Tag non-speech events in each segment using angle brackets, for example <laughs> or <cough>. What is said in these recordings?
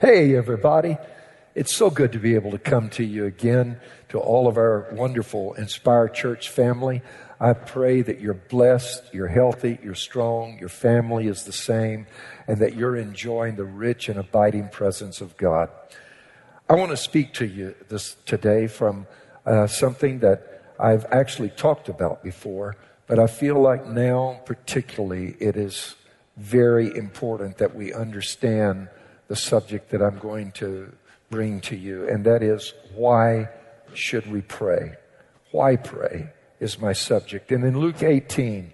Hey, everybody. It's so good to be able to come to you again, to all of our wonderful Inspire Church family. I pray that you're blessed, you're healthy, you're strong, your family is the same, and that you're enjoying the rich and abiding presence of God. I want to speak to you this today from uh, something that I've actually talked about before, but I feel like now, particularly, it is very important that we understand the subject that I'm going to bring to you, and that is why should we pray? Why pray is my subject. And in Luke 18,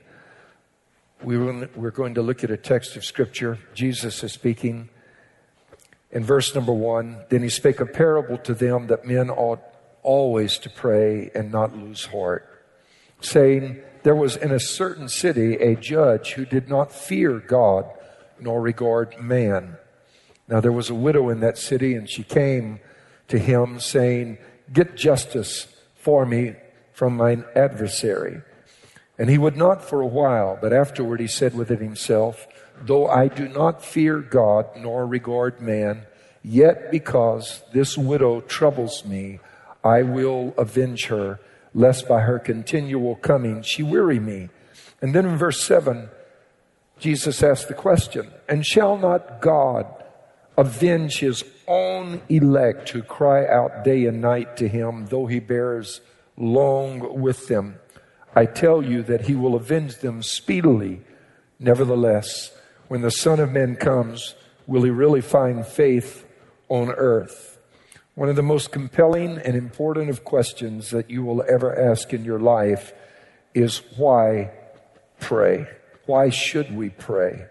we we're going to look at a text of Scripture. Jesus is speaking in verse number one. Then he spake a parable to them that men ought always to pray and not lose heart, saying, There was in a certain city a judge who did not fear God nor regard man. Now there was a widow in that city, and she came to him saying, Get justice for me from mine adversary. And he would not for a while, but afterward he said within himself, Though I do not fear God nor regard man, yet because this widow troubles me, I will avenge her, lest by her continual coming she weary me. And then in verse 7, Jesus asked the question, And shall not God avenge his own elect who cry out day and night to him, though he bears long with them. I tell you that he will avenge them speedily. Nevertheless, when the Son of Man comes, will he really find faith on earth? One of the most compelling and important of questions that you will ever ask in your life is why pray? Why should we pray?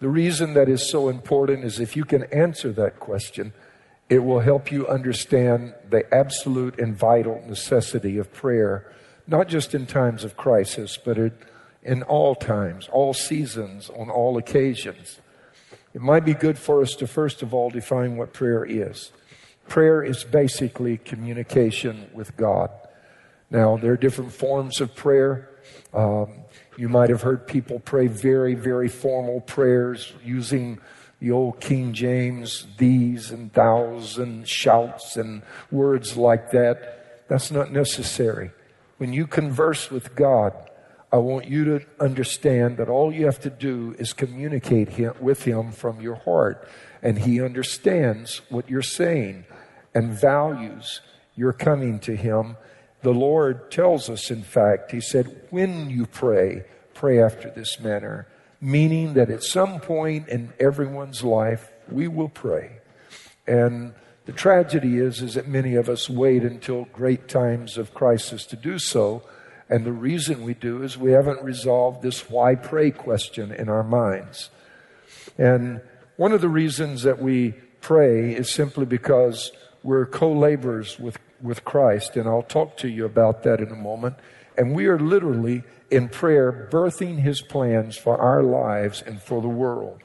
The reason that is so important is if you can answer that question, it will help you understand the absolute and vital necessity of prayer, not just in times of crisis, but in all times, all seasons, on all occasions. It might be good for us to first of all define what prayer is. Prayer is basically communication with God. Now, there are different forms of prayer. Um, you might have heard people pray very, very formal prayers using the old King James, these and thous and shouts and words like that. That's not necessary. When you converse with God, I want you to understand that all you have to do is communicate him, with Him from your heart. And He understands what you're saying and values your coming to Him the Lord tells us, in fact, He said, when you pray, pray after this manner, meaning that at some point in everyone's life, we will pray. And the tragedy is, is that many of us wait until great times of crisis to do so. And the reason we do is we haven't resolved this why pray question in our minds. And one of the reasons that we pray is simply because we're co laborers with with Christ, and I'll talk to you about that in a moment. And we are literally in prayer birthing his plans for our lives and for the world.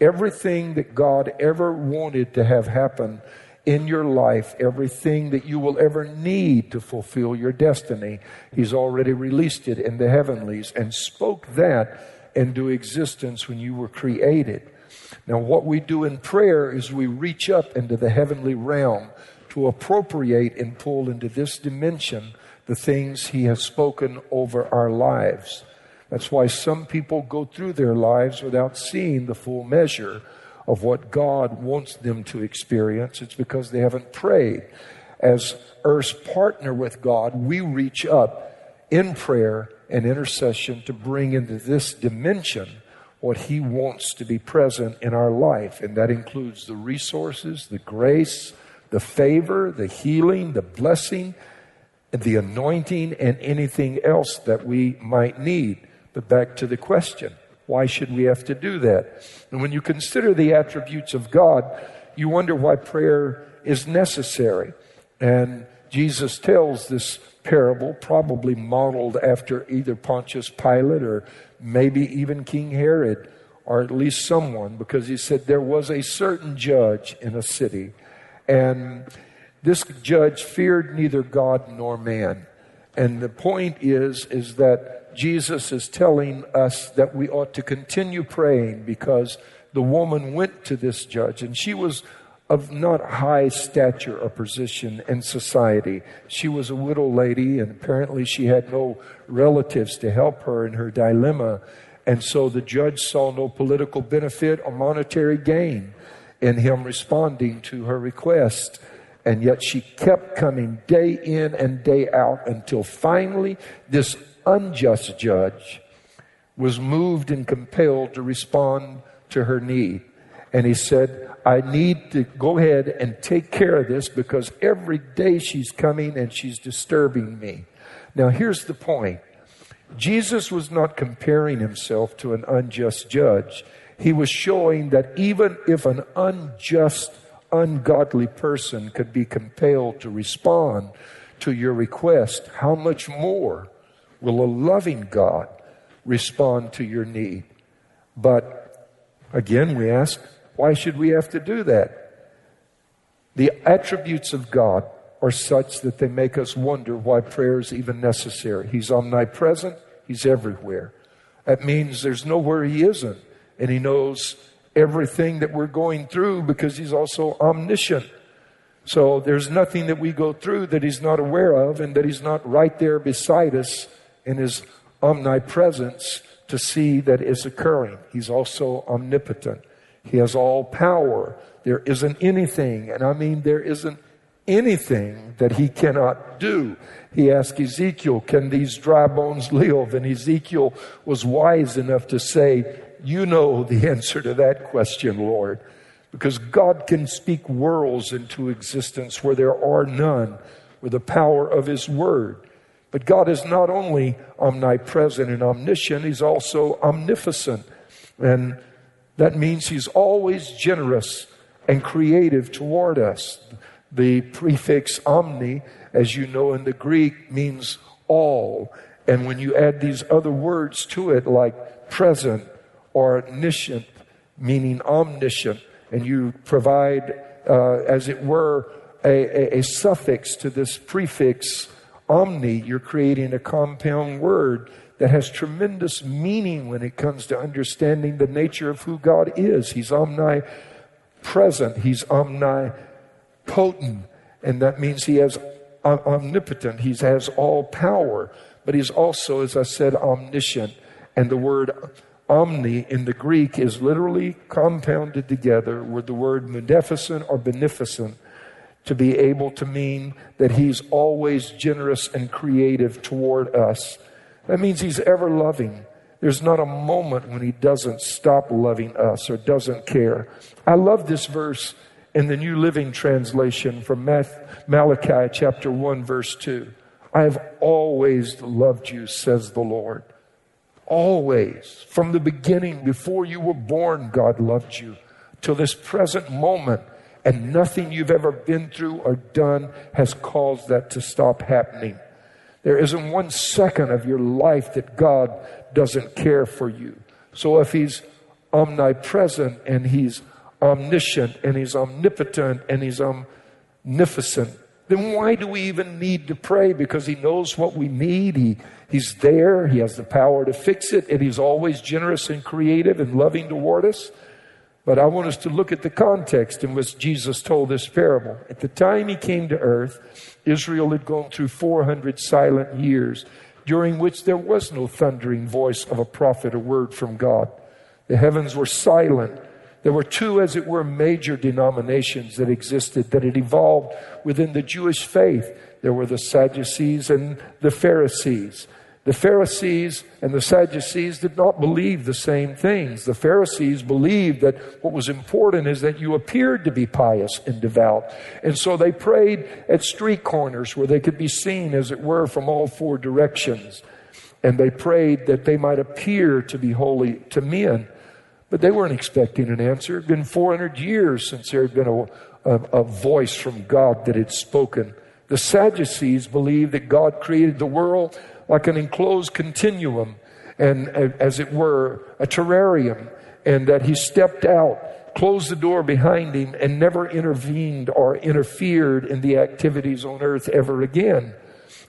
Everything that God ever wanted to have happen in your life, everything that you will ever need to fulfill your destiny, he's already released it in the heavenlies and spoke that into existence when you were created. Now, what we do in prayer is we reach up into the heavenly realm to appropriate and pull into this dimension the things He has spoken over our lives. That's why some people go through their lives without seeing the full measure of what God wants them to experience. It's because they haven't prayed. As Earth's partner with God, we reach up in prayer and intercession to bring into this dimension what He wants to be present in our life. And that includes the resources, the grace, the favor, the healing, the blessing, the anointing, and anything else that we might need. But back to the question why should we have to do that? And when you consider the attributes of God, you wonder why prayer is necessary. And Jesus tells this parable, probably modeled after either Pontius Pilate or maybe even King Herod, or at least someone, because he said there was a certain judge in a city and this judge feared neither God nor man. And the point is, is that Jesus is telling us that we ought to continue praying because the woman went to this judge and she was of not high stature or position in society. She was a widow lady, and apparently she had no relatives to help her in her dilemma. And so the judge saw no political benefit or monetary gain in him responding to her request. And yet she kept coming day in and day out until finally this unjust judge was moved and compelled to respond to her need. And he said, I need to go ahead and take care of this because every day she's coming and she's disturbing me. Now, here's the point Jesus was not comparing himself to an unjust judge. He was showing that even if an unjust, ungodly person could be compelled to respond to your request, how much more will a loving God respond to your need? But again, we ask, why should we have to do that? The attributes of God are such that they make us wonder why prayer is even necessary. He's omnipresent, He's everywhere. That means there's nowhere He isn't, and He knows everything that we're going through because He's also omniscient. So there's nothing that we go through that He's not aware of and that He's not right there beside us in His omnipresence to see that is occurring. He's also omnipotent. He has all power. There isn't anything, and I mean there isn't anything that he cannot do. He asked Ezekiel, Can these dry bones live? And Ezekiel was wise enough to say, You know the <laughs> answer to that question, Lord. Because God can speak worlds into existence where there are none with the power of His Word. But God is not only omnipresent and omniscient, He's also omnificent. And that means he's always generous and creative toward us. The prefix omni, as you know in the Greek, means all. And when you add these other words to it, like present or omniscient, meaning omniscient, and you provide, uh, as it were, a, a, a suffix to this prefix omni, you're creating a compound word that has tremendous meaning when it comes to understanding the nature of who God is. He's omnipresent, He's omnipotent, and that means He has omnipotent, He has all power, but He's also, as I said, omniscient. And the word omni in the Greek is literally compounded together with the word munificent or beneficent to be able to mean that He's always generous and creative toward us that means He's ever loving. There's not a moment when He doesn't stop loving us or doesn't care. I love this verse in the New Living Translation from Malachi chapter 1, verse 2. I have always loved you, says the Lord. Always. From the beginning, before you were born, God loved you. Till this present moment, and nothing you've ever been through or done has caused that to stop happening. There isn't one second of your life that God doesn't care for you. So if He's omnipresent and He's omniscient and He's omnipotent and He's omnificent, then why do we even need to pray? Because He knows what we need. He, he's there. He has the power to fix it. And He's always generous and creative and loving toward us. But I want us to look at the context in which Jesus told this parable. At the time He came to earth, Israel had gone through 400 silent years during which there was no thundering voice of a prophet or word from God. The heavens were silent. There were two, as it were, major denominations that existed that had evolved within the Jewish faith. There were the Sadducees and the Pharisees. The Pharisees and the Sadducees did not believe the same things. The Pharisees believed that what was important is that you appeared to be pious and devout. And so they prayed at street corners where they could be seen, as it were, from all four directions. And they prayed that they might appear to be holy to men. But they weren't expecting an answer. It had been 400 years since there had been a, a, a voice from God that had spoken. The Sadducees believed that God created the world like an enclosed continuum and, as it were, a terrarium, and that he stepped out, closed the door behind him, and never intervened or interfered in the activities on earth ever again.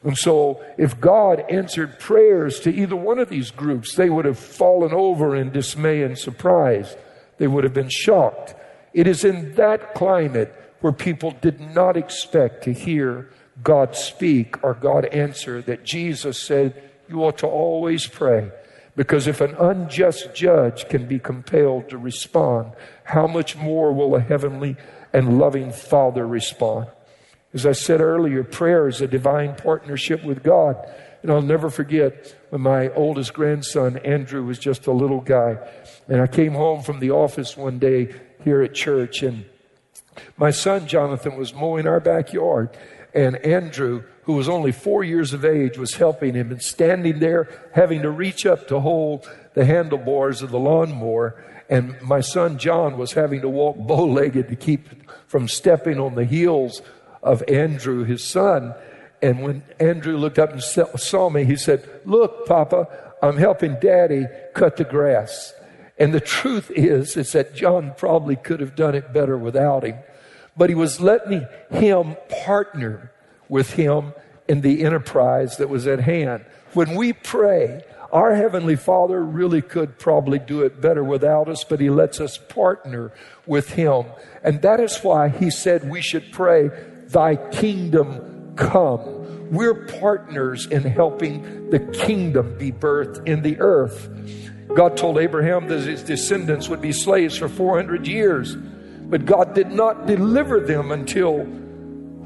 And so, if God answered prayers to either one of these groups, they would have fallen over in dismay and surprise. They would have been shocked. It is in that climate where people did not expect to hear God speak or God answer that Jesus said, You ought to always pray. Because if an unjust judge can be compelled to respond, how much more will a heavenly and loving Father respond? As I said earlier, prayer is a divine partnership with God. And I'll never forget when my oldest grandson, Andrew, was just a little guy. And I came home from the office one day here at church, and my son, Jonathan, was mowing our backyard. And Andrew, who was only four years of age, was helping him and standing there, having to reach up to hold the handlebars of the lawnmower. And my son, John, was having to walk bow legged to keep from stepping on the heels of Andrew, his son. And when Andrew looked up and saw me, he said, Look, Papa, I'm helping Daddy cut the grass. And the truth is, is that John probably could have done it better without him. But he was letting him partner with him in the enterprise that was at hand. When we pray, our Heavenly Father really could probably do it better without us, but He lets us partner with Him. And that is why He said we should pray, Thy kingdom come. We're partners in helping the kingdom be birthed in the earth. God told Abraham that his descendants would be slaves for 400 years, but God did not deliver them until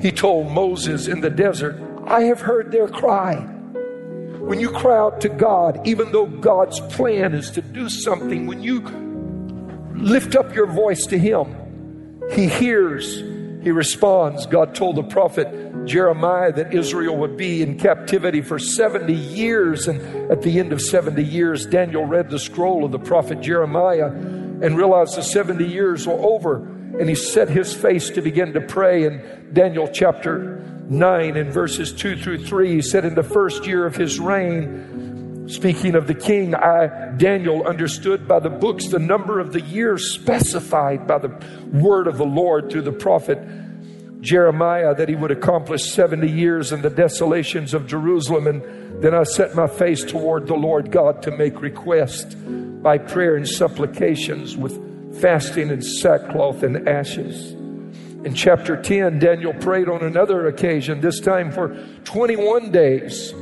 he told Moses in the desert, I have heard their cry. When you cry out to God, even though God's plan is to do something, when you lift up your voice to Him, He hears, He responds. God told the prophet Jeremiah that Israel would be in captivity for 70 years. And at the end of 70 years, Daniel read the scroll of the prophet Jeremiah and realized the 70 years were over. And he set his face to begin to pray. In Daniel chapter 9 and verses 2 through 3, he said, In the first year of his reign, speaking of the king, I, Daniel, understood by the books the number of the years specified by the word of the Lord through the prophet Jeremiah that he would accomplish 70 years in the desolations of Jerusalem. And then I set my face toward the Lord God to make request by prayer and supplications with fasting and sackcloth and ashes. In chapter 10, Daniel prayed on another occasion, this time for 21 days.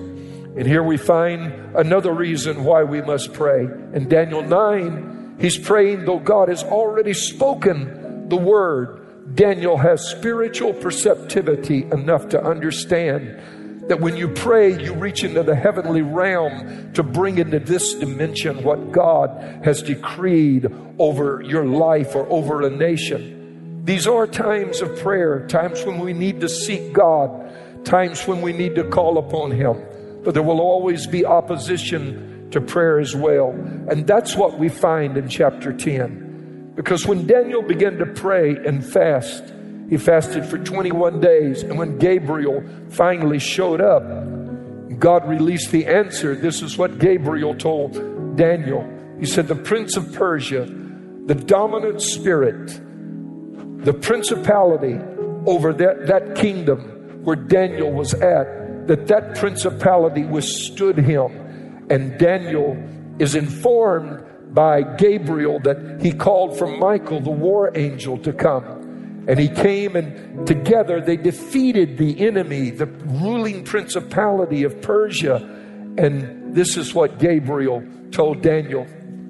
And here we find another reason why we must pray. In Daniel 9, he's praying, though God has already spoken the word Daniel has spiritual perceptivity enough to understand that when you pray, you reach into the heavenly realm to bring into this dimension what God has decreed over your life or over a nation. These are times of prayer, times when we need to seek God, times when we need to call upon Him. But there will always be opposition to prayer as well. And that's what we find in chapter 10. Because when Daniel began to pray and fast, he fasted for 21 days. And when Gabriel finally showed up, God released the answer. This is what Gabriel told Daniel. He said, The prince of Persia, the dominant spirit, the principality over that, that kingdom where Daniel was at, that that principality withstood him. And Daniel is informed by Gabriel that he called for Michael, the war angel, to come. And he came, and together they defeated the enemy, the ruling principality of Persia. And this is what Gabriel told Daniel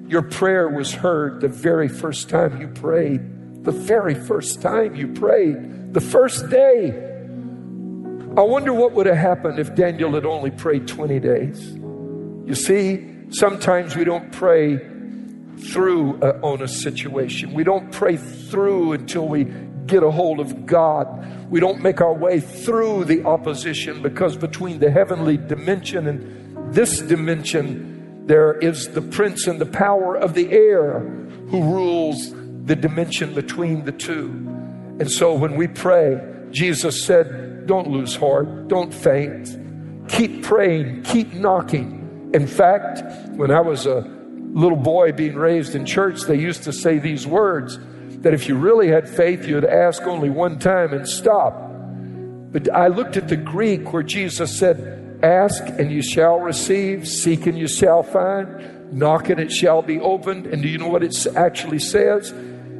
Your prayer was heard the very first time you prayed. The very first time you prayed. The first day. I wonder what would have happened if Daniel had only prayed 20 days. You see, sometimes we don't pray through uh, on a situation. We don't pray through until we get a hold of God. We don't make our way through the opposition because between the heavenly dimension and this dimension, there is the prince and the power of the air who rules the dimension between the two. And so when we pray, Jesus said, Don't lose heart, don't faint. Keep praying, keep knocking. In fact, when I was a little boy being raised in church, they used to say these words that if you really had faith, you'd ask only one time and stop. But I looked at the Greek where Jesus said, Ask and you shall receive, seek and you shall find, knock and it shall be opened. And do you know what it actually says?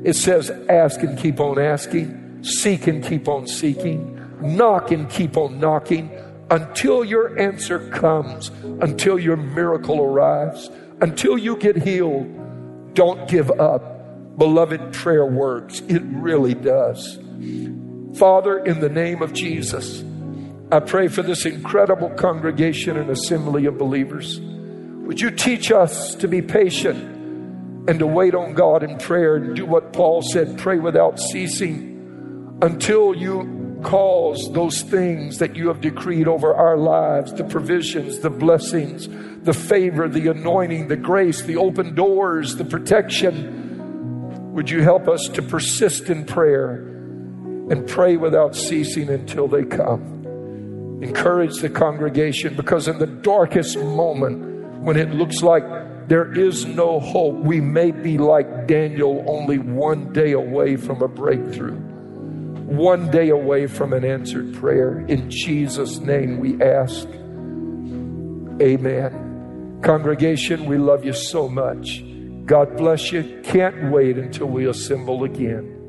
It says, ask and keep on asking, seek and keep on seeking, knock and keep on knocking until your answer comes, until your miracle arrives, until you get healed. Don't give up. Beloved, prayer works. It really does. Father, in the name of Jesus, I pray for this incredible congregation and assembly of believers. Would you teach us to be patient and to wait on God in prayer and do what Paul said pray without ceasing until you cause those things that you have decreed over our lives the provisions, the blessings, the favor, the anointing, the grace, the open doors, the protection. Would you help us to persist in prayer and pray without ceasing until they come? Encourage the congregation because in the darkest moment, when it looks like there is no hope, we may be like Daniel, only one day away from a breakthrough, one day away from an answered prayer. In Jesus' name we ask. Amen. Congregation, we love you so much. God bless you. Can't wait until we assemble again.